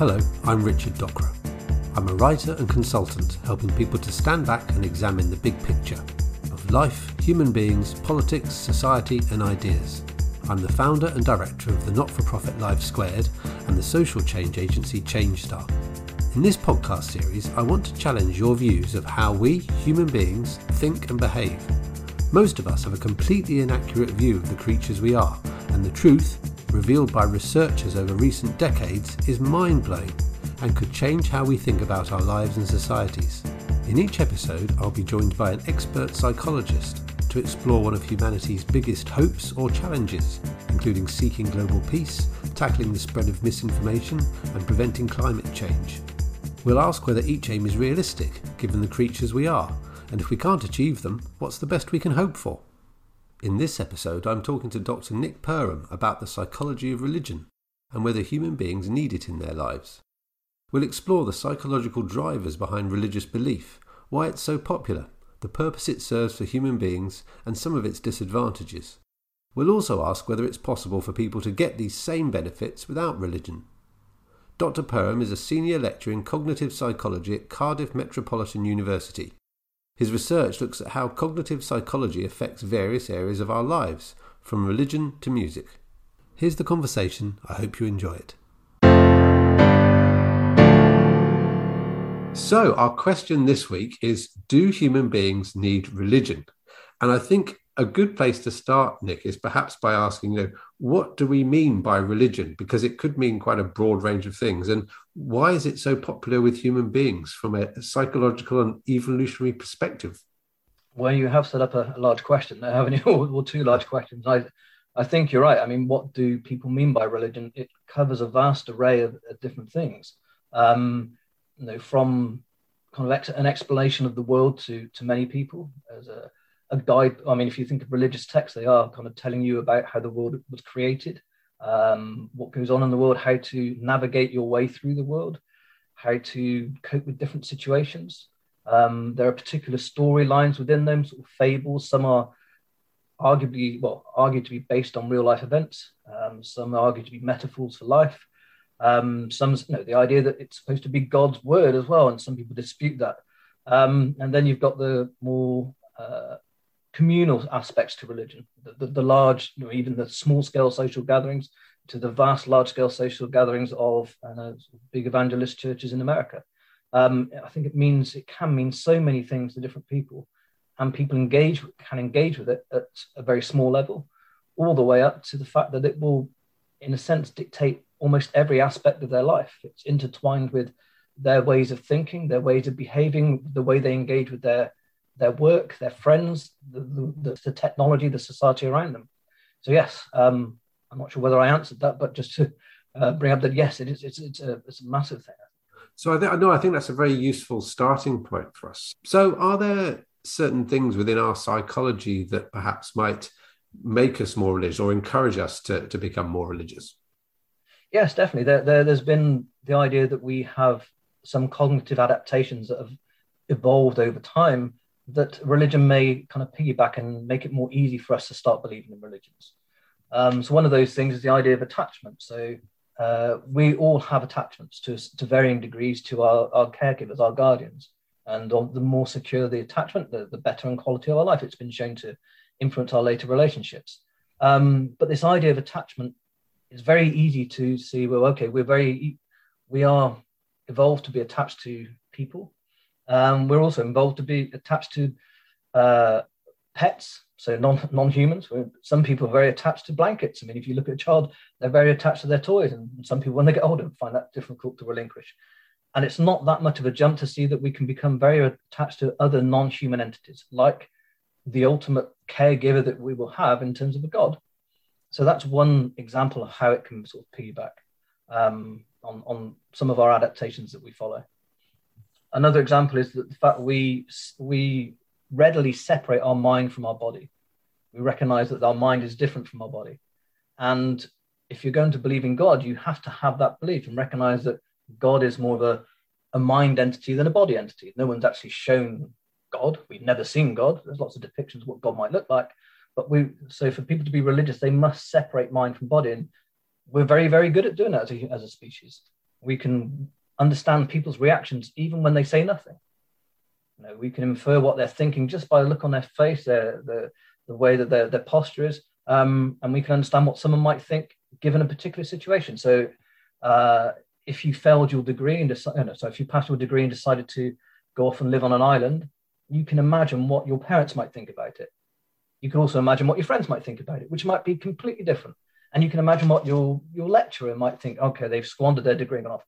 Hello, I'm Richard Docwra. I'm a writer and consultant helping people to stand back and examine the big picture of life, human beings, politics, society, and ideas. I'm the founder and director of the not for profit Life Squared and the social change agency Change Star. In this podcast series, I want to challenge your views of how we, human beings, think and behave. Most of us have a completely inaccurate view of the creatures we are, and the truth, revealed by researchers over recent decades, is mind blowing and could change how we think about our lives and societies. In each episode, I'll be joined by an expert psychologist to explore one of humanity's biggest hopes or challenges, including seeking global peace, tackling the spread of misinformation, and preventing climate change. We'll ask whether each aim is realistic, given the creatures we are, and if we can't achieve them, what's the best we can hope for? In this episode, I'm talking to Dr. Nick Perham about the psychology of religion and whether human beings need it in their lives. We'll explore the psychological drivers behind religious belief, why it's so popular, the purpose it serves for human beings, and some of its disadvantages. We'll also ask whether it's possible for people to get these same benefits without religion. Dr. Perham is a senior lecturer in cognitive psychology at Cardiff Metropolitan University. His research looks at how cognitive psychology affects various areas of our lives, from religion to music. Here's the conversation. I hope you enjoy it. So, our question this week is Do human beings need religion? And I think a good place to start, Nick, is perhaps by asking, you know, what do we mean by religion? Because it could mean quite a broad range of things. And why is it so popular with human beings from a psychological and evolutionary perspective? Well, you have set up a, large question there, haven't you? or, two large questions. I, I think you're right. I mean, what do people mean by religion? It covers a vast array of, of different things. Um, you know, from kind of ex- an explanation of the world to to many people as a, a guide. I mean, if you think of religious texts, they are kind of telling you about how the world was created, um, what goes on in the world, how to navigate your way through the world, how to cope with different situations. Um, there are particular storylines within them, sort of fables. Some are arguably, well, argued to be based on real life events. Um, some are argued to be metaphors for life. Um, some, you know, the idea that it's supposed to be God's word as well, and some people dispute that. Um, and then you've got the more uh, communal aspects to religion, the, the, the large, you know, even the small scale social gatherings, to the vast large scale social gatherings of uh, big evangelist churches in America. Um, I think it means it can mean so many things to different people, and people engage can engage with it at a very small level, all the way up to the fact that it will, in a sense, dictate almost every aspect of their life. It's intertwined with their ways of thinking, their ways of behaving, the way they engage with their their work, their friends, the, the, the technology, the society around them. So yes, um, I'm not sure whether I answered that, but just to uh, bring up that yes, it is. It's, it's a it's a massive thing. So I think no, I think that's a very useful starting point for us. So are there certain things within our psychology that perhaps might make us more religious or encourage us to, to become more religious? Yes, definitely. There, there, there's been the idea that we have some cognitive adaptations that have evolved over time that religion may kind of piggyback and make it more easy for us to start believing in religions. Um, so one of those things is the idea of attachment. So uh, we all have attachments to, to varying degrees to our, our caregivers, our guardians. And the more secure the attachment, the, the better in quality of our life. It's been shown to influence our later relationships. Um, but this idea of attachment is very easy to see well okay we're very we are evolved to be attached to people um, we're also involved to be attached to uh, pets so non, non-humans. Some people are very attached to blankets. I mean if you look at a child they're very attached to their toys and some people when they get older find that difficult to relinquish. And it's not that much of a jump to see that we can become very attached to other non-human entities like the ultimate caregiver that we will have in terms of a god. So that's one example of how it can sort of piggyback um, on, on some of our adaptations that we follow. Another example is that the fact we we readily separate our mind from our body. We recognize that our mind is different from our body. And if you're going to believe in God, you have to have that belief and recognize that God is more of a, a mind entity than a body entity. No one's actually shown God. We've never seen God. There's lots of depictions of what God might look like, but we so for people to be religious, they must separate mind from body, and we're very very good at doing that as a, as a species. We can understand people's reactions even when they say nothing. You know, we can infer what they're thinking just by a look on their face, their, the, the way that their, their posture is, um, and we can understand what someone might think given a particular situation. So, uh, if you failed your degree and decided, so if you passed your degree and decided to go off and live on an island, you can imagine what your parents might think about it. You can also imagine what your friends might think about it, which might be completely different. And you can imagine what your, your lecturer might think. Okay, they've squandered their degree and off.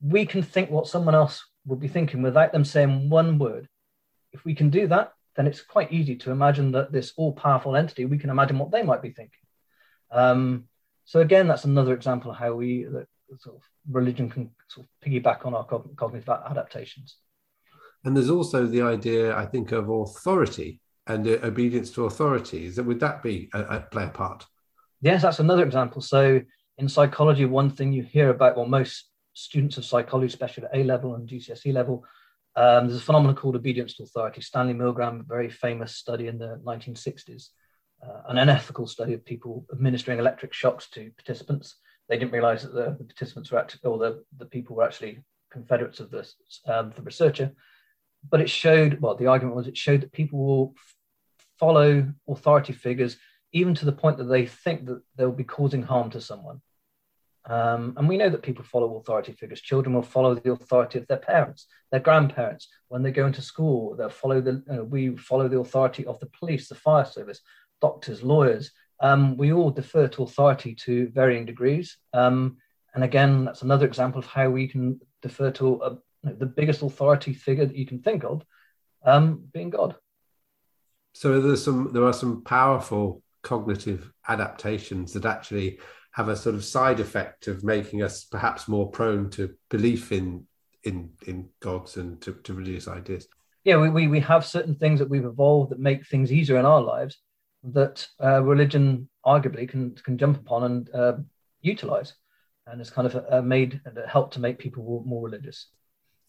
We can think what someone else would be thinking without them saying one word. If we can do that, then it's quite easy to imagine that this all powerful entity, we can imagine what they might be thinking. Um, so again, that's another example of how we, sort of religion can sort of piggyback on our cognitive adaptations. And there's also the idea, I think, of authority and uh, obedience to authority. That would that be a, a play a part? Yes, that's another example. So in psychology, one thing you hear about, well, most students of psychology, especially at A level and GCSE level, um, there's a phenomenon called obedience to authority. Stanley Milgram, very famous study in the 1960s, uh, an unethical study of people administering electric shocks to participants. They didn't realize that the, the participants were actually, or the, the people were actually confederates of the, um, the researcher. But it showed, well, the argument was it showed that people will follow authority figures even to the point that they think that they'll be causing harm to someone. Um, and we know that people follow authority figures. Children will follow the authority of their parents, their grandparents. When they go into school, they'll follow the. Uh, we follow the authority of the police, the fire service, doctors, lawyers. Um, we all defer to authority to varying degrees. Um, and again, that's another example of how we can defer to a, know, the biggest authority figure that you can think of, um, being God. So there's some. There are some powerful cognitive adaptations that actually have a sort of side effect of making us perhaps more prone to belief in in in gods and to, to religious ideas. Yeah we, we, we have certain things that we've evolved that make things easier in our lives that uh, religion arguably can can jump upon and uh, utilize. And it's kind of uh, made uh, helped to make people more religious.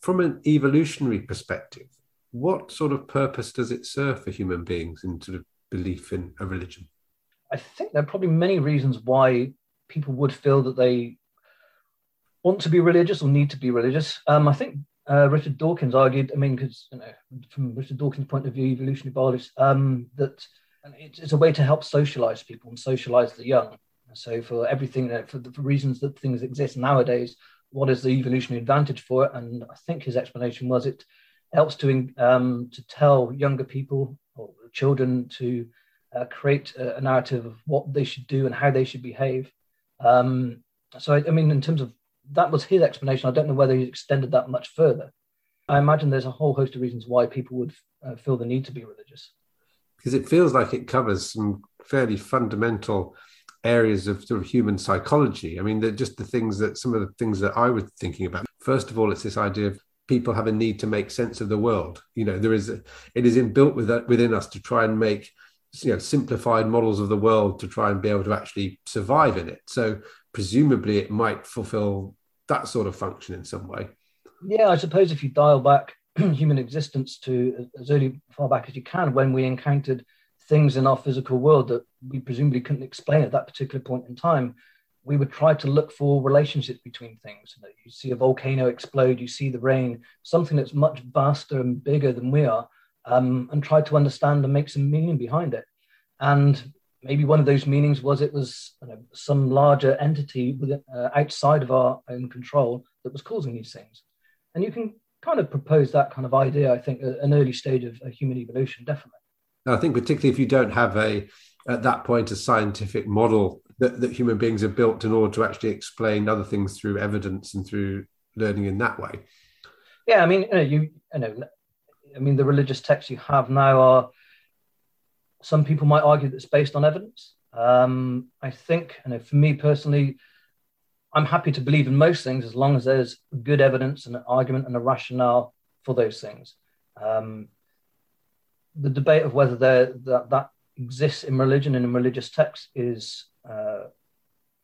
From an evolutionary perspective what sort of purpose does it serve for human beings in sort of belief in a religion? I think there are probably many reasons why people would feel that they want to be religious or need to be religious. Um, I think uh, Richard Dawkins argued, I mean, because you know, from Richard Dawkins' point of view, evolutionary biologists, um, that it's, it's, a way to help socialize people and socialize the young. So for everything, for the for reasons that things exist nowadays, what is the evolutionary advantage for it? And I think his explanation was it helps to um, to tell younger people or children to uh, create a, a, narrative of what they should do and how they should behave. Um, so, I, I, mean, in terms of that was his explanation. I don't know whether he extended that much further. I imagine there's a whole host of reasons why people would uh, feel the need to be religious. Because it feels like it covers some fairly fundamental areas of sort of human psychology. I mean, just the things that some of the things that I was thinking about. First of all, it's this idea of people have a need to make sense of the world. You know, there is a, it is inbuilt with that, within us to try and make you know simplified models of the world to try and be able to actually survive in it. So presumably it might fulfill that sort of function in some way. Yeah i suppose if you dial back human existence to uh, as early far back as you can when we encountered things in our physical world that we presumably couldn't explain at that particular point in time we would try to look for relationships between things. You see a volcano explode you see the rain something that's much vaster and bigger than we are um, and tried to understand and make some meaning behind it. And maybe one of those meanings was it was you know, some larger entity within, uh, outside of our own control that was causing these things. And you can kind of propose that kind of idea, I think, at an early stage of human evolution, definitely. I think particularly if you don't have a at that point a scientific model that, that human beings are built in order to actually explain other things through evidence and through learning in that way. Yeah, I mean, you know, you, you know I mean, the religious texts you have now are, some people might argue that it's based on evidence. Um, I think, know, for me personally, I'm happy to believe in most things as long as there's good evidence and an argument and a rationale for those things. Um, the debate of whether that, that exists in religion and in religious texts is uh,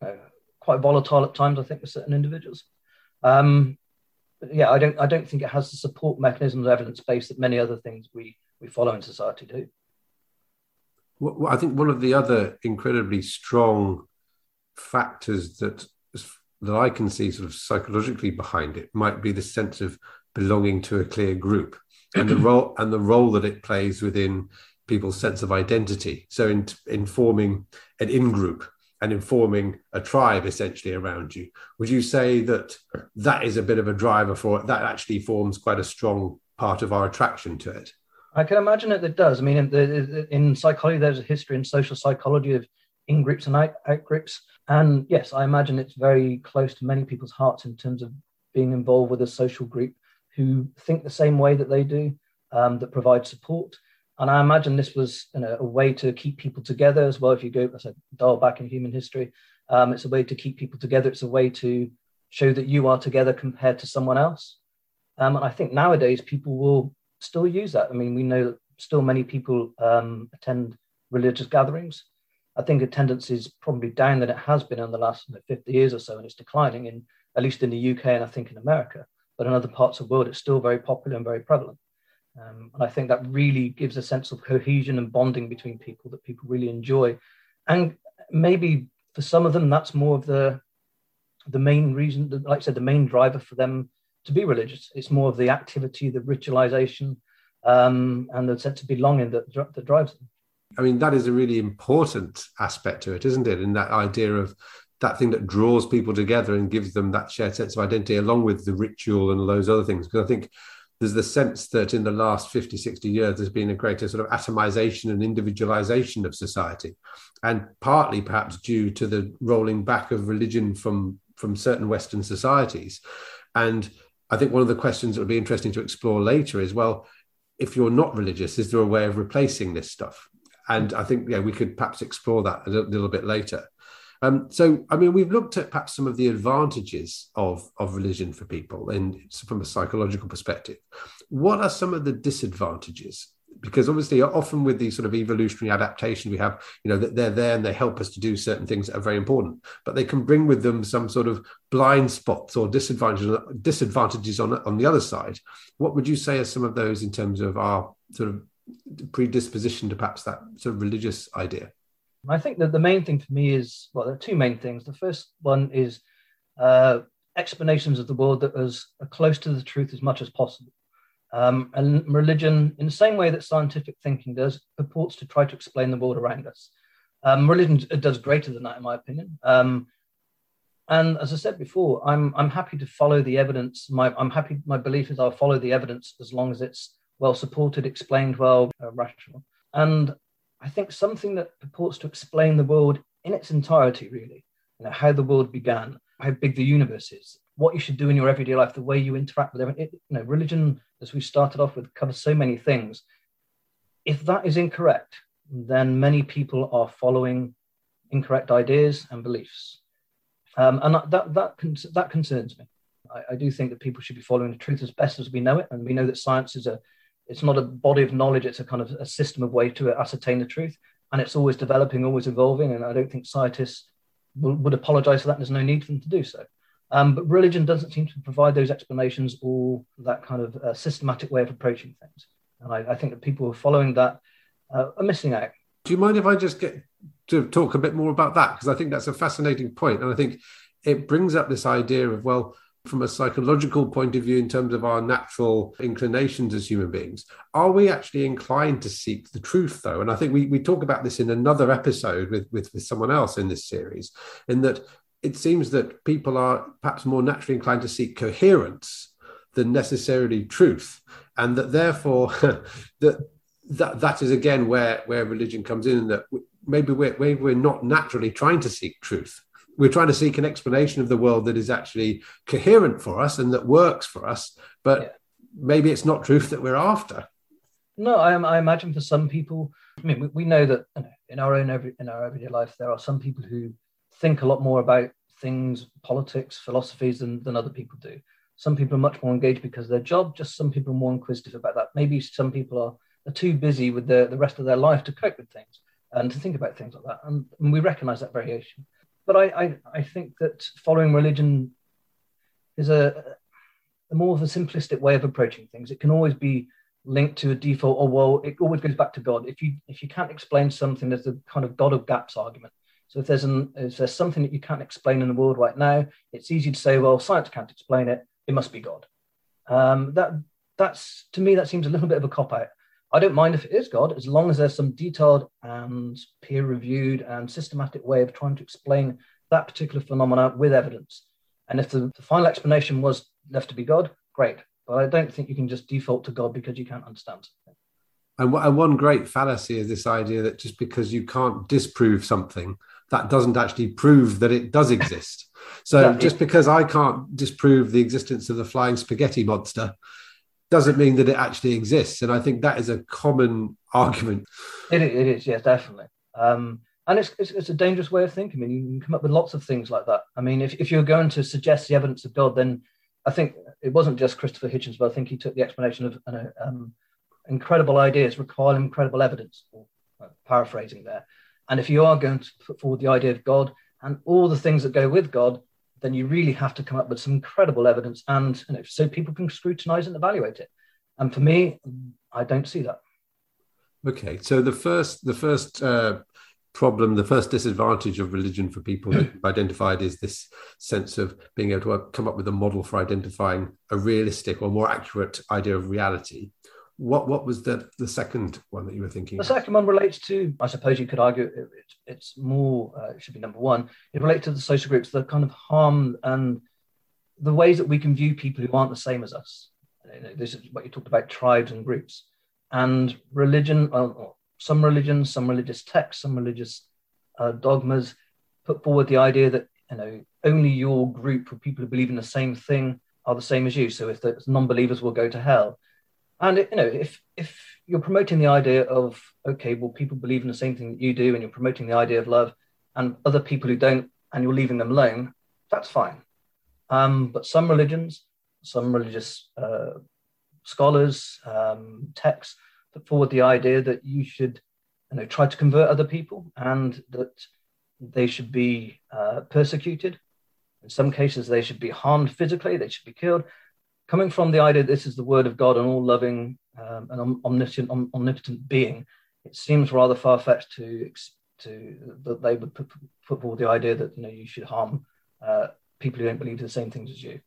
uh, quite volatile at times, I think, for certain individuals. Um, yeah, I don't I don't think it has the support mechanisms, evidence base that many other things we we follow in society do. Well, I think one of the other incredibly strong factors that, that I can see sort of psychologically behind it might be the sense of belonging to a clear group and the role and the role that it plays within people's sense of identity. So in informing an in-group and informing a tribe essentially around you. Would you say that that is a bit of a driver for it? That actually forms quite a strong part of our attraction to it. I can imagine it. It does. I mean, in, in psychology, there's a history in social psychology of in groups and out, out groups. And yes, I imagine it's very close to many people's hearts in terms of being involved with a social group who think the same way that they do, um, that provide support. And I imagine this was you know, a way to keep people together as well. If you go, I said, dial back in human history, um, it's a way to keep people together. It's a way to show that you are together compared to someone else. Um, and I think nowadays people will still use that. I mean, we know that still many people um, attend religious gatherings. I think attendance is probably down than it has been in the last 50 years or so, and it's declining in at least in the UK and I think in America. But in other parts of the world, it's still very popular and very prevalent. Um, and I think that really gives a sense of cohesion and bonding between people that people really enjoy. And maybe for some of them, that's more of the the main reason, like I said, the main driver for them to be religious. It's more of the activity, the ritualization, um, and the sense of belonging that, that drives them. I mean, that is a really important aspect to it, isn't it? In that idea of that thing that draws people together and gives them that shared sense of identity, along with the ritual and those other things. Because I think there's the sense that in the last 50, 60 years, there's been a greater sort of atomization and individualization of society. And partly perhaps due to the rolling back of religion from, from certain Western societies. And I think one of the questions that would be interesting to explore later is well, if you're not religious, is there a way of replacing this stuff? And I think yeah, we could perhaps explore that a little bit later. Um, so, I mean, we've looked at perhaps some of the advantages of, of religion for people and from a psychological perspective. What are some of the disadvantages? Because obviously, often with these sort of evolutionary adaptations, we have, you know, that they're there and they help us to do certain things that are very important, but they can bring with them some sort of blind spots or disadvantages, disadvantages on, on the other side. What would you say are some of those in terms of our sort of predisposition to perhaps that sort of religious idea? I think that the main thing for me is well, there are two main things. The first one is uh, explanations of the world that is close to the truth as much as possible. Um, and religion, in the same way that scientific thinking does, purports to try to explain the world around us. Um, religion does greater than that, in my opinion. Um, and as I said before, I'm I'm happy to follow the evidence. My I'm happy. My belief is I'll follow the evidence as long as it's well supported, explained well, uh, rational. And I think something that purports to explain the world in its entirety, really, you know, how the world began, how big the universe is, what you should do in your everyday life, the way you interact with everything. It, you know, religion, as we started off with, covers so many things. If that is incorrect, then many people are following incorrect ideas and beliefs, um, and that that that concerns me. I, I do think that people should be following the truth as best as we know it, and we know that science is a it's not a body of knowledge it's a kind of a system of way to ascertain the truth and it's always developing always evolving and i don't think scientists will, would apologize for that there's no need for them to do so. Um, but religion doesn't seem to provide those explanations or that kind of uh, systematic way of approaching things. And I, I think that people who are following that uh, are missing out. Do you mind if i just get to talk a bit more about that? Because i think that's a fascinating point and i think it brings up this idea of well from a psychological point of view in terms of our natural inclinations as human beings are we actually inclined to seek the truth though? And i think we, we talk about this in another episode with, with, with someone else in this series in that it seems that people are perhaps more naturally inclined to seek coherence than necessarily truth and that therefore that that that is again where where religion comes in and that maybe we're, maybe we're not naturally trying to seek truth we're trying to seek an explanation of the world that is actually coherent for us and that works for us but yeah. maybe it's not truth that we're after. No I, I imagine for some people i mean we, we know that in our own every in our everyday life there are some people who think a lot more about things politics philosophies than, than other people do. Some people are much more engaged because of their job just some people are more inquisitive about that. Maybe some people are, are too busy with the, the rest of their life to cope with things and to think about things like that. And, and we recognize that variation but I, I, I think that following religion is a, a, more of a simplistic way of approaching things. It can always be linked to a default, or well, it always goes back to God. If you if you can't explain something, there's the kind of God of gaps argument. So if there's an if there's something that you can't explain in the world right now, it's easy to say, well, science can't explain it. It must be God. Um, that that's to me that seems a little bit of a cop out. I don't mind if it is God, as long as there's some detailed and peer-reviewed and systematic way of trying to explain that particular phenomena with evidence. And if the, the final explanation was left to be God, great. But I don't think you can just default to God because you can't understand something. And one great fallacy is this idea that just because you can't disprove something, that doesn't actually prove that it does exist. So exactly. just because I can't disprove the existence of the flying spaghetti monster doesn't mean that it actually exists. And I think that is a common argument. It, it is, yes, definitely. Um, and it's, it's, it's, a dangerous way of thinking. I mean, you can come up with lots of things like that. I mean, if, if you're going to suggest the evidence of God, then I think it wasn't just Christopher Hitchens, but I think he took the explanation of uh, um, incredible ideas require incredible evidence, or, uh, paraphrasing there. And if you are going to put forward the idea of God and all the things that go with God, then you really have to come up with some incredible evidence and you know, so people can scrutinize and evaluate it. And for me, I don't see that. Okay, so the first the first uh, problem, the first disadvantage of religion for people that you've identified is this sense of being able to come up with a model for identifying a realistic or more accurate idea of reality. What what was the the second one that you were thinking? The second one relates to, I suppose you could argue, it, it's more. Uh, it should be number one. It relates to the social groups, the kind of harm and the ways that we can view people who aren't the same as us. This is what you talked about: tribes and groups, and religion. Well, some religions, some religious texts, some religious uh, dogmas put forward the idea that you know only your group of people who believe in the same thing are the same as you. So if the non-believers will go to hell, and you know, if if you're promoting the idea of okay, well, people believe in the same thing that you do, and you're promoting the idea of love, and other people who don't, and you're leaving them alone, that's fine. Um, but some religions, some religious uh, scholars, um, texts put forward the idea that you should, you know, try to convert other people, and that they should be uh, persecuted. In some cases, they should be harmed physically. They should be killed coming from the idea this is the word of God, an all loving um, and omniscient, om- omnipotent being, it seems rather far fetched to, to that they would put, put, forward the idea that you know you should harm uh, people who don't believe the same things as you.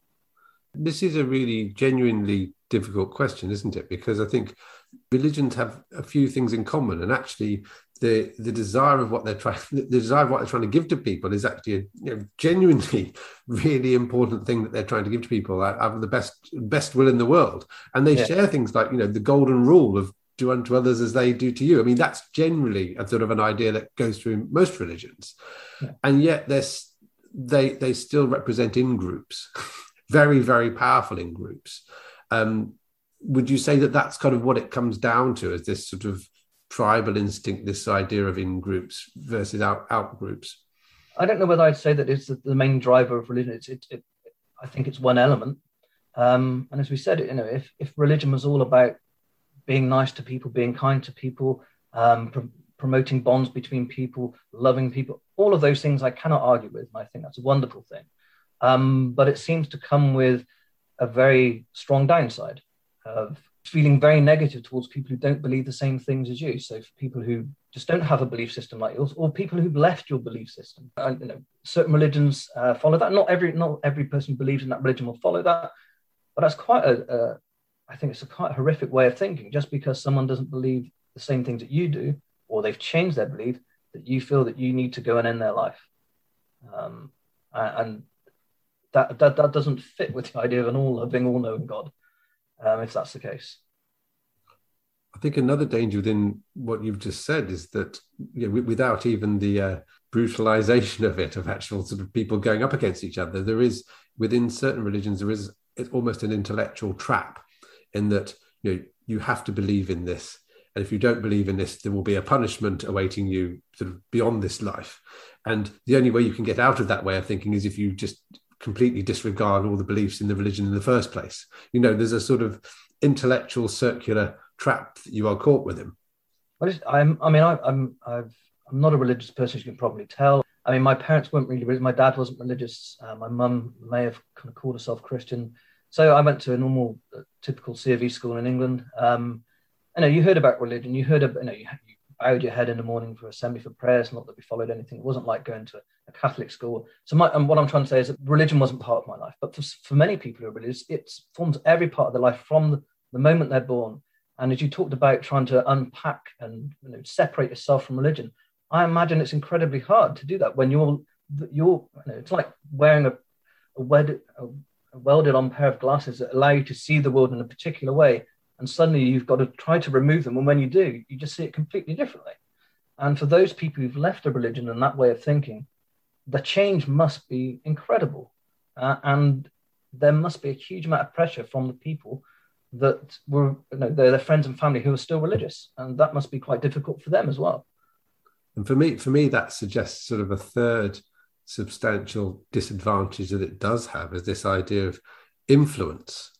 This is a really genuinely difficult question, isn't it? Because I think religions have a few things in common, and actually, the the desire of what they're trying the desire of what they're trying to give to people is actually a you know, genuinely really important thing that they're trying to give to people out of the best best will in the world and they yeah. share things like you know the golden rule of do unto others as they do to you i mean that's generally a sort of an idea that goes through most religions yeah. and yet there's they they still represent in groups very very powerful in groups um, would you say that that's kind of what it comes down to is this sort of tribal instinct, this idea of in groups versus out, out groups? I don't know whether I'd say that it's the, main driver of religion. It's, it, it, I think it's one element. Um, and as we said, you know, if, if religion was all about being nice to people, being kind to people, um, pr- promoting bonds between people, loving people, all of those things I cannot argue with. And I think that's a wonderful thing. Um, but it seems to come with a very strong downside of feeling very negative towards people who don't believe the same things as you. So for people who just don't have a belief system like yours, or people who've left your belief system, and you know, certain religions uh, follow that. Not every not every person believes in that religion will follow that, but that's quite a, a I think it's a quite horrific way of thinking. Just because someone doesn't believe the same things that you do, or they've changed their belief, that you feel that you need to go and end their life, um, and that, that that doesn't fit with the idea of an all-loving, all-knowing God um, if that's the case. I think another danger within what you've just said is that you know, without even the uh, brutalization of it, of actual sort of people going up against each other, there is within certain religions there is it's almost an intellectual trap in that you know you have to believe in this, and if you don't believe in this, there will be a punishment awaiting you sort of beyond this life. And the only way you can get out of that way of thinking is if you just completely disregard all the beliefs in the religion in the first place. You know, there's a sort of intellectual circular trap that you are caught with him. I'm, I mean, I, I'm, I've, I'm not a religious person, as you can probably tell. I mean, my parents weren't really religious. My dad wasn't religious. Uh, my mum may have kind of called herself Christian. So I went to a normal, uh, typical C of E school in England. Um, you know, you heard about religion. You heard about, you know, you, you bowed your head in the morning for assembly for prayers, not that we followed anything. It wasn't like going to a Catholic school. So my, and what I'm trying to say is that religion wasn't part of my life, but for, for many people who are religious, it forms every part of their life from the, the moment they're born. And as you talked about trying to unpack and you know, separate yourself from religion, I imagine it's incredibly hard to do that when you're you're. You know, it's like wearing a, a, wed, a, a welded on pair of glasses that allow you to see the world in a particular way, and suddenly you've got to try to remove them. And when you do, you just see it completely differently. And for those people who've left a religion and that way of thinking, the change must be incredible, uh, and there must be a huge amount of pressure from the people that were you know, their, their friends and family who are still religious, and that must be quite difficult for them as well. And for me, for me, that suggests sort of a third substantial disadvantage that it does have is this idea of influence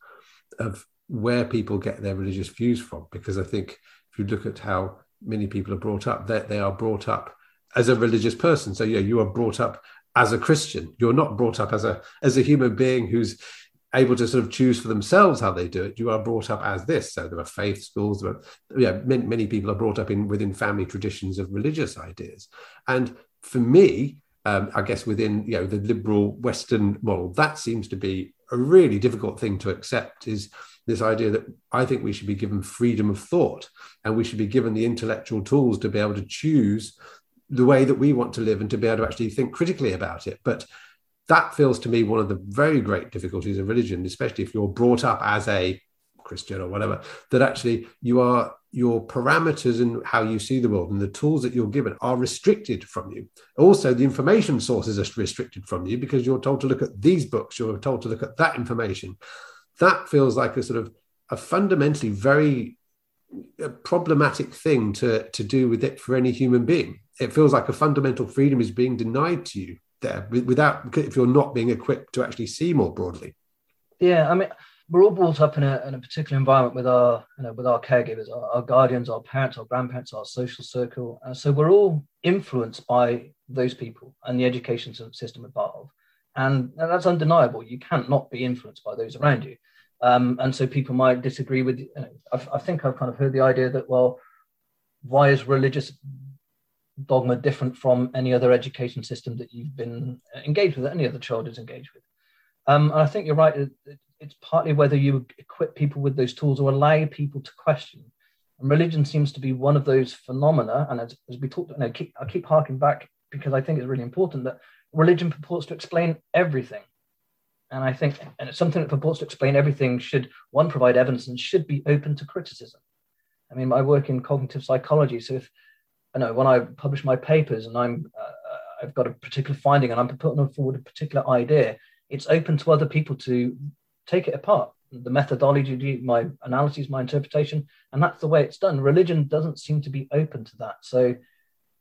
of where people get their religious views from. Because I think if you look at how many people are brought up, that they are brought up as a religious person. So yeah, you are brought up as a Christian. You're not brought up as a as a human being who's able to sort of choose for themselves how they do it. You are brought up as this. So there are faith schools. Are, yeah, many, many people are brought up in within family traditions of religious ideas. And for me, um, I guess within you know the liberal Western model, that seems to be a really difficult thing to accept. Is this idea that I think we should be given freedom of thought and we should be given the intellectual tools to be able to choose the way that we want to live and to be able to actually think critically about it. But that feels to me one of the very great difficulties of religion, especially if you're brought up as a Christian or whatever, that actually you are your parameters and how you see the world and the tools that you're given are restricted from you. Also, the information sources are restricted from you because you're told to look at these books, you're told to look at that information. That feels like a sort of a fundamentally very uh, problematic thing to, to do with it for any human being. It feels like a fundamental freedom is being denied to you there without if you're not being equipped to actually see more broadly. Yeah, I mean, we're all brought up in a, in a particular environment with our you know with our caregivers, our, our guardians, our parents, our grandparents, our social circle. Uh, so we're all influenced by those people and the education system we're part of, and, and that's undeniable. You can't not be influenced by those around you. Um, and so people might disagree with. You know, I think I've kind of heard the idea that well, why is religious dogma different from any other education system that you've been engaged with, any other child is engaged with. Um, and I think you're right. It, it's partly whether you equip people with those tools or allow people to question. And religion seems to be one of those phenomena. And as, as we talked, you know, keep, I keep harking back because I think it's really important that religion purports to explain everything. And I think, and something that purports to explain everything should one provide evidence and should be open to criticism. I mean, I work in cognitive psychology, so if I know when I publish my papers and I'm uh, I've got a particular finding and I'm putting forward a particular idea, it's open to other people to take it apart. The methodology, my analysis, my interpretation, and that's the way it's done. Religion doesn't seem to be open to that. So,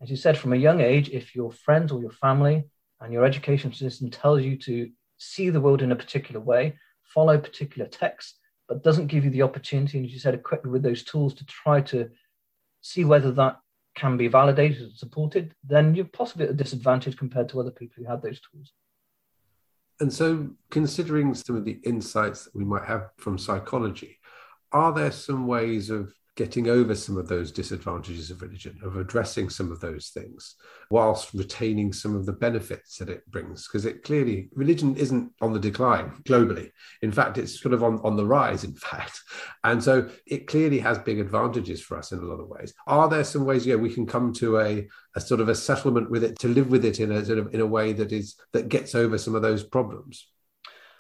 as you said, from a young age, if your friends or your family and your education system tells you to see the world in a particular way, follow particular texts, but doesn't give you the opportunity, and as you said, equipped with those tools to try to see whether that can be validated and supported, then you're possibly at a disadvantage compared to other people who had those tools. And so, considering some of the insights that we might have from psychology, are there some ways of getting over some of those disadvantages of religion, of addressing some of those things, whilst retaining some of the benefits that it brings. Because it clearly, religion isn't on the decline globally. In fact, it's sort of on, on the rise, in fact. And so it clearly has big advantages for us in a lot of ways. Are there some ways, yeah, we can come to a, a sort of a settlement with it, to live with it in a sort of in a way that is that gets over some of those problems?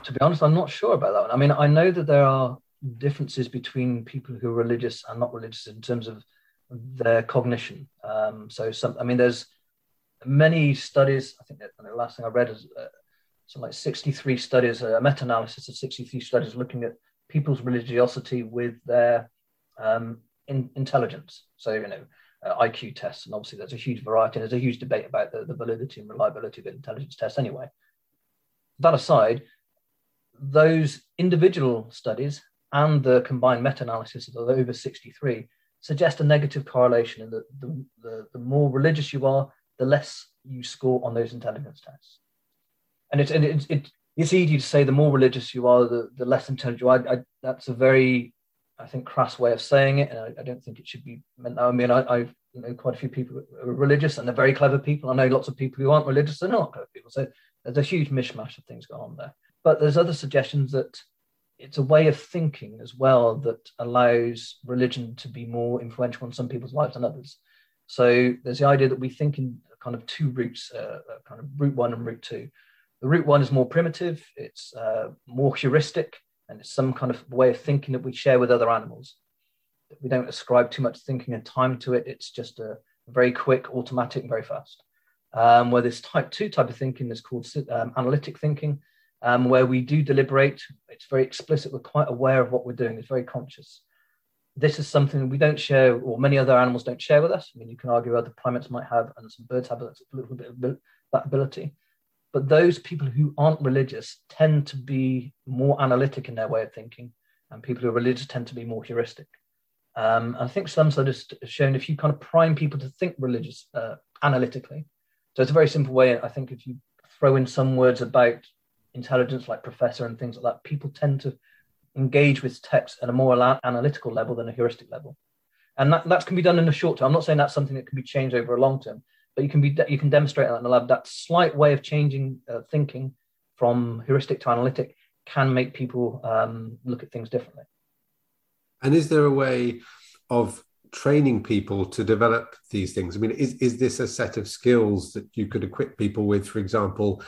To be honest, I'm not sure about that. One. I mean, I know that there are differences between people who are religious and not religious in terms of their cognition. Um, so, some, I mean, there's many studies. I think the last thing I read is uh, something like 63 studies, a meta-analysis of 63 studies looking at people's religiosity with their um, in, intelligence. So, you know, uh, IQ tests, and obviously there's a huge variety. And there's a huge debate about the, the validity and reliability of intelligence tests. Anyway, that aside, those individual studies and the combined meta-analysis of over 63 suggest a negative correlation in that the, the, the, more religious you are, the less you score on those intelligence tests. And it's, and it's, it, it's easy to say the more religious you are, the, the less intelligent you are. I, that's a very, I think, crass way of saying it. And I, I don't think it should be meant. I mean, I, you know, quite a few people who are religious and they're very clever people. I know lots of people who aren't religious and not clever people. So there's a huge mishmash of things going on there. But there's other suggestions that it's a way of thinking as well that allows religion to be more influential on some people's lives than others. So there's the idea that we think in kind of two routes, uh, uh, kind of route one and route two. The route one is more primitive, it's uh, more heuristic, and it's some kind of way of thinking that we share with other animals. We don't ascribe too much thinking and time to it. It's just a very quick, automatic, very fast. Um, where this type two type of thinking is called um, analytic thinking, um, where we do deliberate. It's very explicit. We're quite aware of what we're doing. It's very conscious. This is something we don't share, or many other animals don't share with us. I mean, you can argue other primates might have, and some birds have a little bit of that ability. But those people who aren't religious tend to be more analytic in their way of thinking, and people who are religious tend to be more heuristic. Um, I think some studies have shown if you kind of prime people to think religious uh, analytically, so it's a very simple way. I think if you throw in some words about intelligence like professor and things like that, people tend to engage with text at a more analytical level than a heuristic level. And that, that can be done in the short term. I'm not saying that's something that can be changed over a long term, but you can be you can demonstrate that in the lab. That slight way of changing uh, thinking from heuristic to analytic can make people um, look at things differently. And is there a way of training people to develop these things? I mean, is, is this a set of skills that you could equip people with, for example,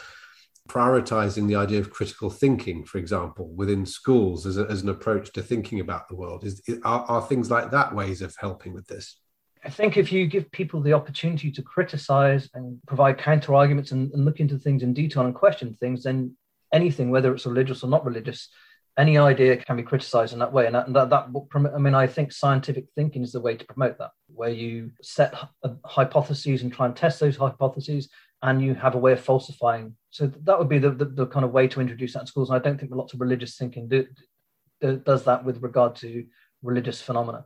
prioritizing the idea of critical thinking, for example, within schools as, a, as an approach to thinking about the world? Is, are, are things like that ways of helping with this? I think if you give people the opportunity to criticize and provide counter arguments and, and look into things in detail and question things, then anything, whether it's religious or not religious, any idea can be criticized in that way. And that, that, that I mean, I think scientific thinking is the way to promote that, where you set uh, hypotheses and try and test those hypotheses, and you have a way of falsifying. So that would be the, the, the kind of way to introduce that in schools. And I don't think lots of religious thinking do, do, does that with regard to religious phenomena.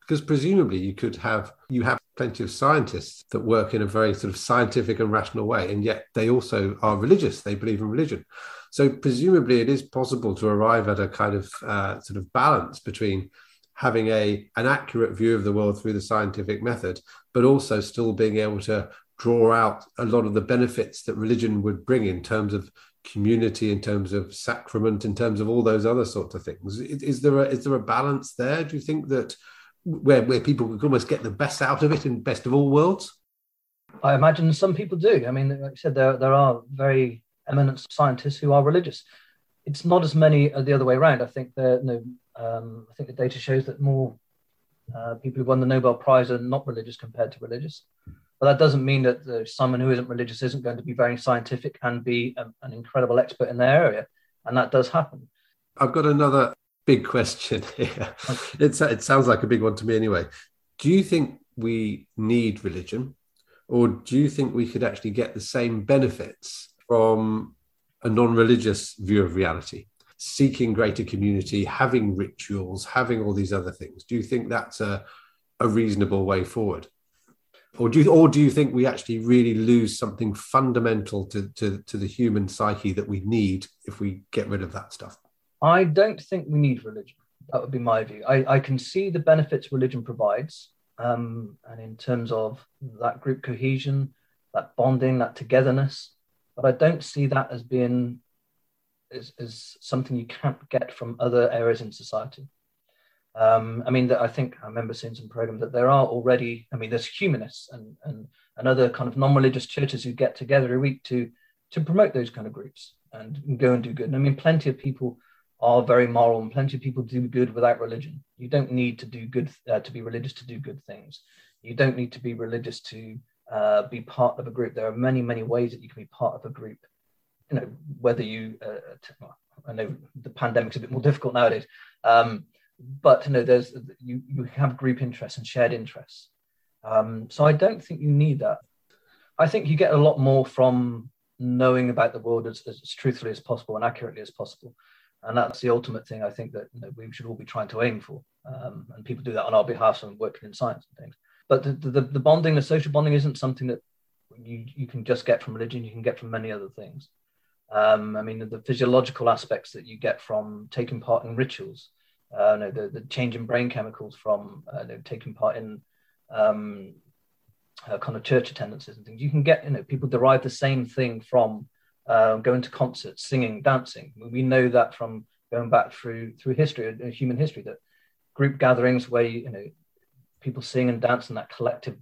Because presumably you could have you have plenty of scientists that work in a very sort of scientific and rational way, and yet they also are religious. They believe in religion. So presumably, it is possible to arrive at a kind of uh, sort of balance between having a an accurate view of the world through the scientific method, but also still being able to draw out a lot of the benefits that religion would bring in terms of community, in terms of sacrament, in terms of all those other sorts of things. Is, there a, is there a balance there? Do you think that where where people could almost get the best out of it in best of all worlds? I imagine some people do. I mean, like I said, there there are very eminent scientists who are religious. It's not as many the other way around. I think the no, um, I think the data shows that more uh, people who won the Nobel Prize are not religious compared to religious. But that doesn't mean that uh, someone who isn't religious isn't going to be very scientific and be a, an incredible expert in their area, and that does happen. I've got another big question here. It's, it sounds like a big one to me anyway. Do you think we need religion, or do you think we could actually get the same benefits from a non religious view of reality, seeking greater community, having rituals, having all these other things. Do you think that's a, a reasonable way forward? Or do you, or do you think we actually really lose something fundamental to, to, to the human psyche that we need if we get rid of that stuff? I don't think we need religion. That would be my view. I, I can see the benefits religion provides. Um, and in terms of that group cohesion, that bonding, that togetherness, but I don't see that as being as, as something you can't get from other areas in society. Um, I mean, I think I remember seeing some program that there are already. I mean, there's humanists and and, and other kind of non-religious churches who get together every week to to promote those kind of groups and go and do good. And I mean, plenty of people are very moral, and plenty of people do good without religion. You don't need to do good uh, to be religious to do good things. You don't need to be religious to uh, be part of a group. There are many, many ways that you can be part of a group. You know, whether you, uh, know the pandemic's a bit more difficult nowadays, um, but you know, there's you you have group interests and shared interests. Um, so I don't think you need that. I think you get a lot more from knowing about the world as, as truthfully as possible and accurately as possible. And that's the ultimate thing I think that you know, we should all be trying to aim for. Um, and people do that on our behalf and working in science and things but the, the, the bonding, the social bonding, isn't something that you you can just get from religion. You can get from many other things. Um, I mean, the, the, physiological aspects that you get from taking part in rituals, uh, no, the, the change in brain chemicals from uh, no, taking part in um, uh, kind of church attendances and things. You can get, you know, people derive the same thing from uh, going to concerts, singing, dancing. We know that from going back through through history, uh, human history, that group gatherings where you know people singing and dancing, that collective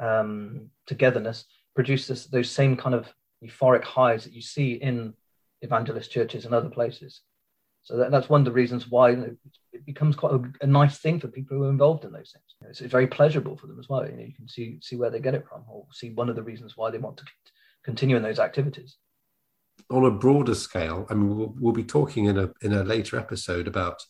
um, togetherness produces those same kind of euphoric highs that you see in evangelist churches and other places. So that, that's one of the reasons why it becomes quite a, a, nice thing for people who are involved in those things. It's, it's, very pleasurable for them as well. You, know, you can see see where they get it from, or see one of the reasons why they want to continue in those activities. On a broader scale, I mean, we'll, we'll be talking in a in a later episode about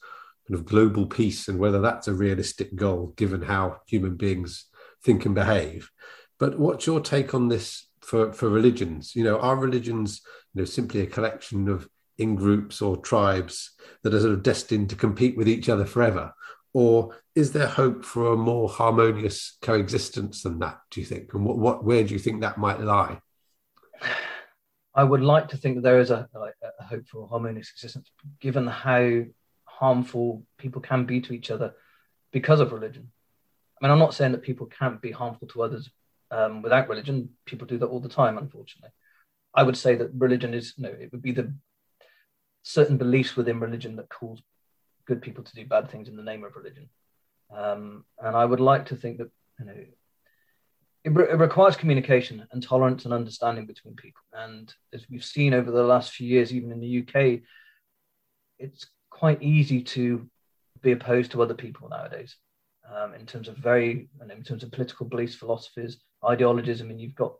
of global peace and whether that's a realistic goal given how human beings think and behave. But what's your take on this for, for religions? You know, are religions you know simply a collection of in groups or tribes that are sort of destined to compete with each other forever? Or is there hope for a more harmonious coexistence than that, do you think? And what, what where do you think that might lie? I would like to think that there is a, a hope for a harmonious existence, given how harmful people can be to each other because of religion. I mean, I'm not saying that people can't be harmful to others um, without religion. People do that all the time, unfortunately. I would say that religion is, you know, it would be the certain beliefs within religion that cause good people to do bad things in the name of religion. Um, and I would like to think that you know it, re- it, requires communication and tolerance and understanding between people. And as we've seen over the last few years, even in the UK, it's quite easy to be opposed to other people nowadays. Um, in terms of very, and in terms of political beliefs, philosophies, ideologies. I mean, you've got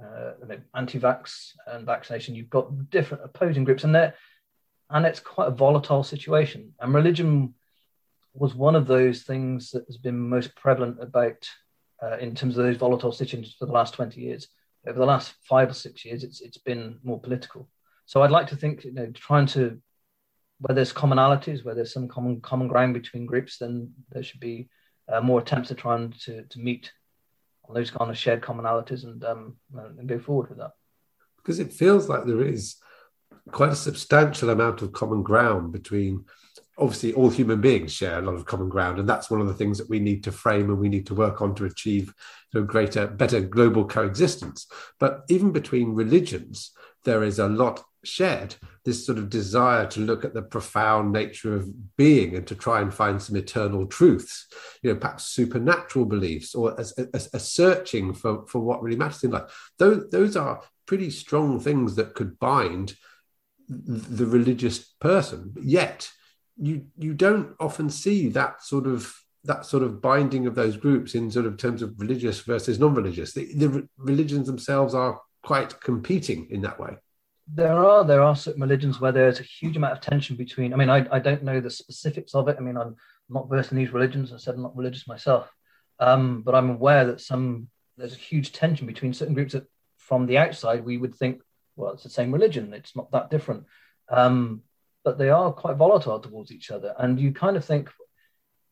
uh, you know, anti-vax and vaccination. You've got different opposing groups, and they're and it's quite a volatile situation. And religion was one of those things that has been most prevalent about uh, in terms of those volatile situations for the last 20 years. Over the last five or six years, it's it's been more political. So I'd like to think, you know, trying to where there's commonalities, where there's some common common ground between groups, then there should be uh, more attempts at trying to, to meet on those kind of shared commonalities and um, and go forward with that. Because it feels like there is quite a substantial amount of common ground between obviously all human beings share a lot of common ground and that's one of the things that we need to frame and we need to work on to achieve a greater better global coexistence but even between religions there is a lot shared this sort of desire to look at the profound nature of being and to try and find some eternal truths you know perhaps supernatural beliefs or a, a, a searching for, for what really matters in life. Those, those are pretty strong things that could bind the religious person. Yet you you don't often see that sort of that sort of binding of those groups in sort of terms of religious versus non-religious. The, the religions themselves are quite competing in that way there are there are certain religions where there's a huge amount of tension between i mean i, I don't know the specifics of it i mean i'm not versed in these religions i said i'm not religious myself um, but i'm aware that some there's a huge tension between certain groups that from the outside we would think well, it's the same religion. It's not that different. Um, but they are quite volatile towards each other. And you kind of think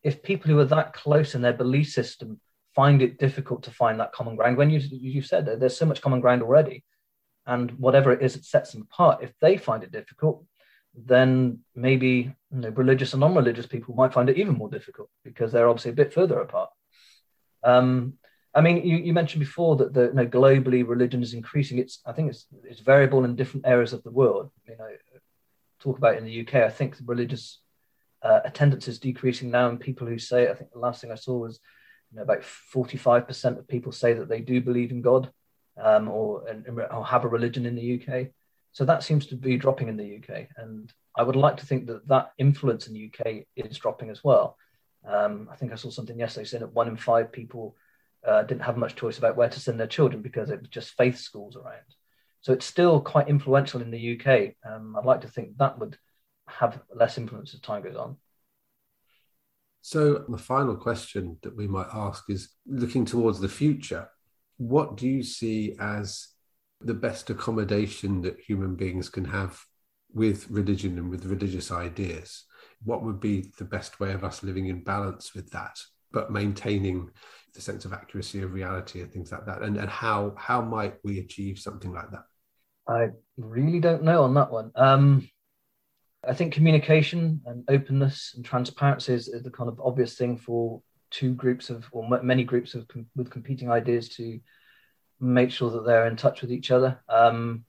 if people who are that close in their belief system find it difficult to find that common ground, when you, you said that there's so much common ground already, and whatever it is that sets them apart, if they find it difficult, then maybe you know, religious and non-religious people might find it even more difficult because they're obviously a bit further apart. Um, I mean, you, you mentioned before that the you know, globally religion is increasing. It's I think it's it's variable in different areas of the world. You know, talk about in the UK, I think the religious uh, attendance is decreasing now, and people who say I think the last thing I saw was you know about forty five percent of people say that they do believe in God um, or, or have a religion in the UK. So that seems to be dropping in the UK, and I would like to think that that influence in the UK is dropping as well. Um, I think I saw something yesterday saying that one in five people uh, didn't have much choice about where to send their children because it was just faith schools around. So it's still quite influential in the UK. Um, I'd like to think that would have less influence as time goes on. So the final question that we might ask is looking towards the future, what do you see as the best accommodation that human beings can have with religion and with religious ideas? What would be the best way of us living in balance with that, but maintaining the sense of accuracy of reality and things like that? And, and how how might we achieve something like that? I really don't know on that one. Um, i think communication and openness and transparency is, is the kind of obvious thing for two groups of or many groups of with competing ideas to make sure that they're in touch with each other. Um,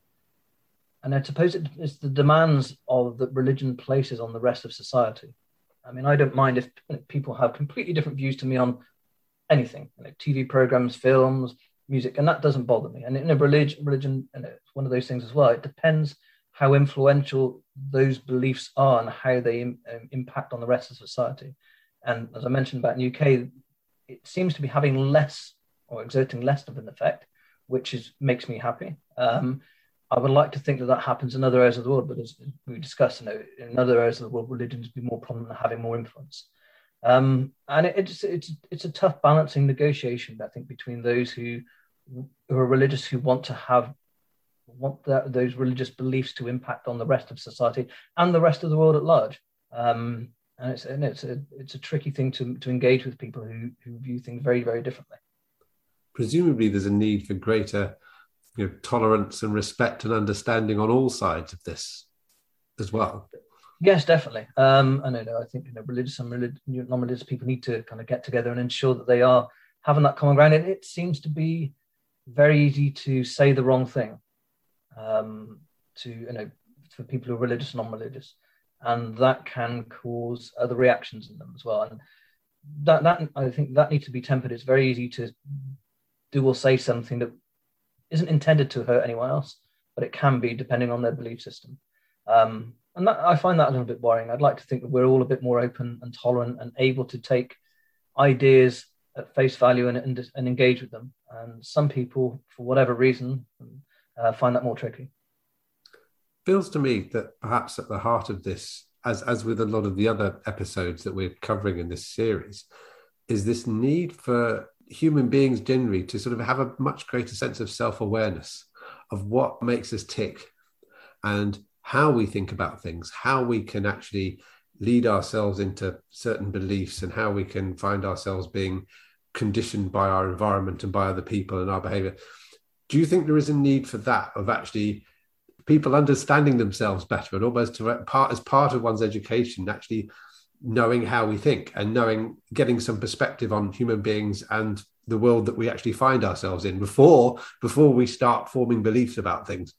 and I suppose it's the demands of that religion places on the rest of society. I mean, I don't mind if people have completely different views to me on anything, you know, TV programs, films, music, and that doesn't bother me. And in a religion, religion, and it's one of those things as well. It depends how influential those beliefs are and how they Im- impact on the rest of society. And as I mentioned about in the UK, it seems to be having less or exerting less of an effect, which is makes me happy. Um, I would like to think that that happens in other areas of the world, but as we discussed, you know, in other areas of the world, religions be more prominent, having more influence. Um, and it, it's it's it's a tough balancing negotiation, I think, between those who who are religious who want to have want that, those religious beliefs to impact on the rest of society and the rest of the world at large. Um, and it's and it's a it's a tricky thing to to engage with people who who view things very very differently. Presumably, there's a need for greater you know, tolerance and respect and understanding on all sides of this as well. Yes, definitely. Um, I know. I think you know, religious and relig- non-religious people need to kind of get together and ensure that they are having that common ground. And it seems to be very easy to say the wrong thing um, to you know for people who are religious and non-religious, and that can cause other reactions in them as well. And that that I think that needs to be tempered. It's very easy to do or say something that isn't intended to hurt anyone else, but it can be depending on their belief system. Um, and that, I find that a little bit worrying. I'd like to think that we're all a bit more open and tolerant and able to take ideas at face value and, and, and engage with them. And some people, for whatever reason, uh, find that more tricky. Feels to me that perhaps at the heart of this, as as with a lot of the other episodes that we're covering in this series, is this need for human beings generally to sort of have a much greater sense of self awareness of what makes us tick and how we think about things, how we can actually lead ourselves into certain beliefs, and how we can find ourselves being conditioned by our environment and by other people and our behavior. Do you think there is a need for that of actually people understanding themselves better and almost to part as part of one's education actually knowing how we think and knowing getting some perspective on human beings and the world that we actually find ourselves in before before we start forming beliefs about things.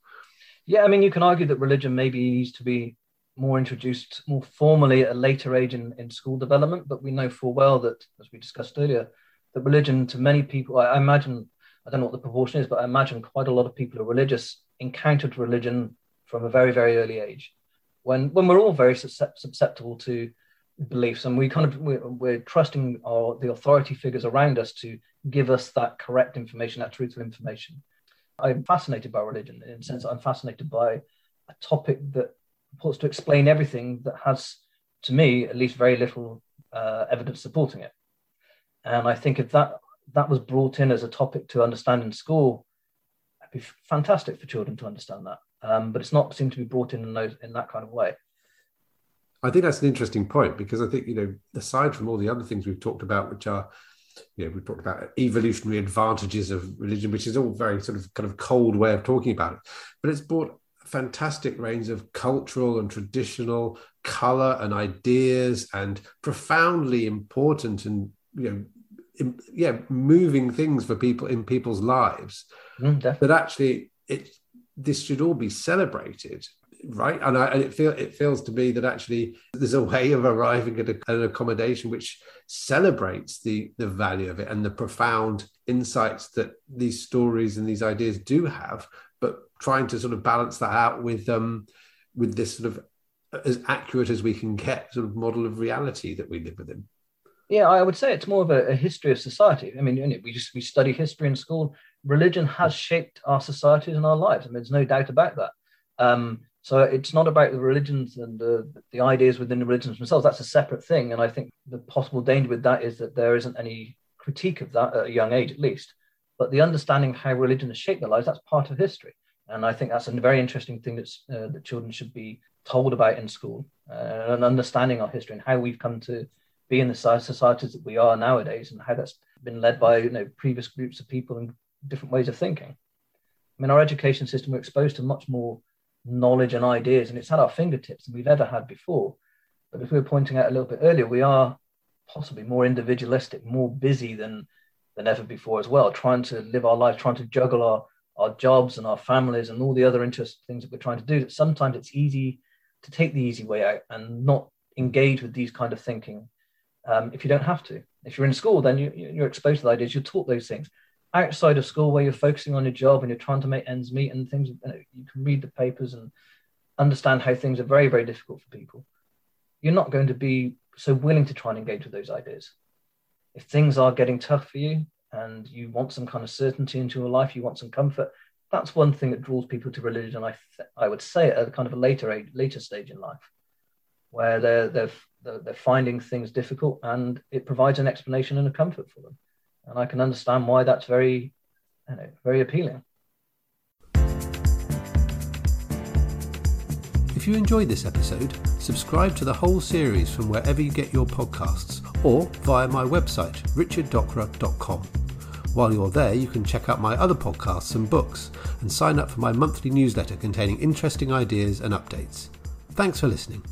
Yeah i mean you can argue that religion maybe needs to be more introduced more formally at a later age in, in school development but we know full well that as we discussed earlier that religion to many people I, I imagine I don't know what the proportion is, but I imagine quite a lot of people are religious encountered religion from a very, very early age, when when we're all very susceptible to beliefs, and we kind of we're, we're trusting our the authority figures around us to give us that correct information, that truthful information. I'm fascinated by religion in the sense I'm fascinated by a topic that purports to explain everything that has, to me, at least very little uh, evidence supporting it. And I think if that that was brought in as a topic to understand in school, be fantastic for children to understand that. Um, but it's not seemed to be brought in in, those, in that kind of way. I think that's an interesting point because I think you know, aside from all the other things we've talked about, which are, you know, we've talked about evolutionary advantages of religion, which is all very sort of kind of cold way of talking about it, but it's brought a fantastic range of cultural and traditional color and ideas and profoundly important and you know yeah moving things for people in people's lives mm, but actually it this should all be celebrated right? And, I, and it feel it feels to me that actually there's a way of arriving at, a, an accommodation which celebrates the the value of it and the profound insights that these stories and these ideas do have but trying to sort of balance that out with um with this sort of as accurate as we can get sort of model of reality that we live within yeah, I would say it's more of a, a history of society. I mean, we just we study history in school. Religion has shaped our societies and our lives. I mean, there's no doubt about that. Um, so it's not about the religions and the, the ideas within the religions themselves. That's a separate thing. And I think the possible danger with that is that there isn't any critique of that at a young age, at least. But the understanding of how religion has shaped their lives, that's part of history. And I think that's a very interesting thing that's, uh, that children should be told about in school uh, and understanding our history and how we've come to be in the societies that we are nowadays and how that's been led by you know previous groups of people and different ways of thinking. I mean, our education system, we're exposed to much more knowledge and ideas, and it's at our fingertips than we've ever had before. But as we were pointing out a little bit earlier, we are possibly more individualistic, more busy than than ever before as well, trying to live our life, trying to juggle our our jobs and our families and all the other interesting things that we're trying to do. That sometimes it's easy to take the easy way out and not engage with these kind of thinking um, if you don't have to. If you're in school, then you, you're exposed to the ideas. You're taught those things. Outside of school, where you're focusing on your job and you're trying to make ends meet and things, you, know, you can read the papers and understand how things are very, very difficult for people. You're not going to be so willing to try and engage with those ideas. If things are getting tough for you and you want some kind of certainty into your life, you want some comfort, that's one thing that draws people to religion. I th- I would say at a kind of a later age, later stage in life, where they're they're they're they're finding things difficult, and it provides an explanation and a comfort for them. And I can understand why that's very, you know, very appealing. If you enjoyed this episode, subscribe to the whole series from wherever you get your podcasts or via my website, richarddocwra.com. While you're there, you can check out my other podcasts and books and sign up for my monthly newsletter containing interesting ideas and updates. Thanks for listening.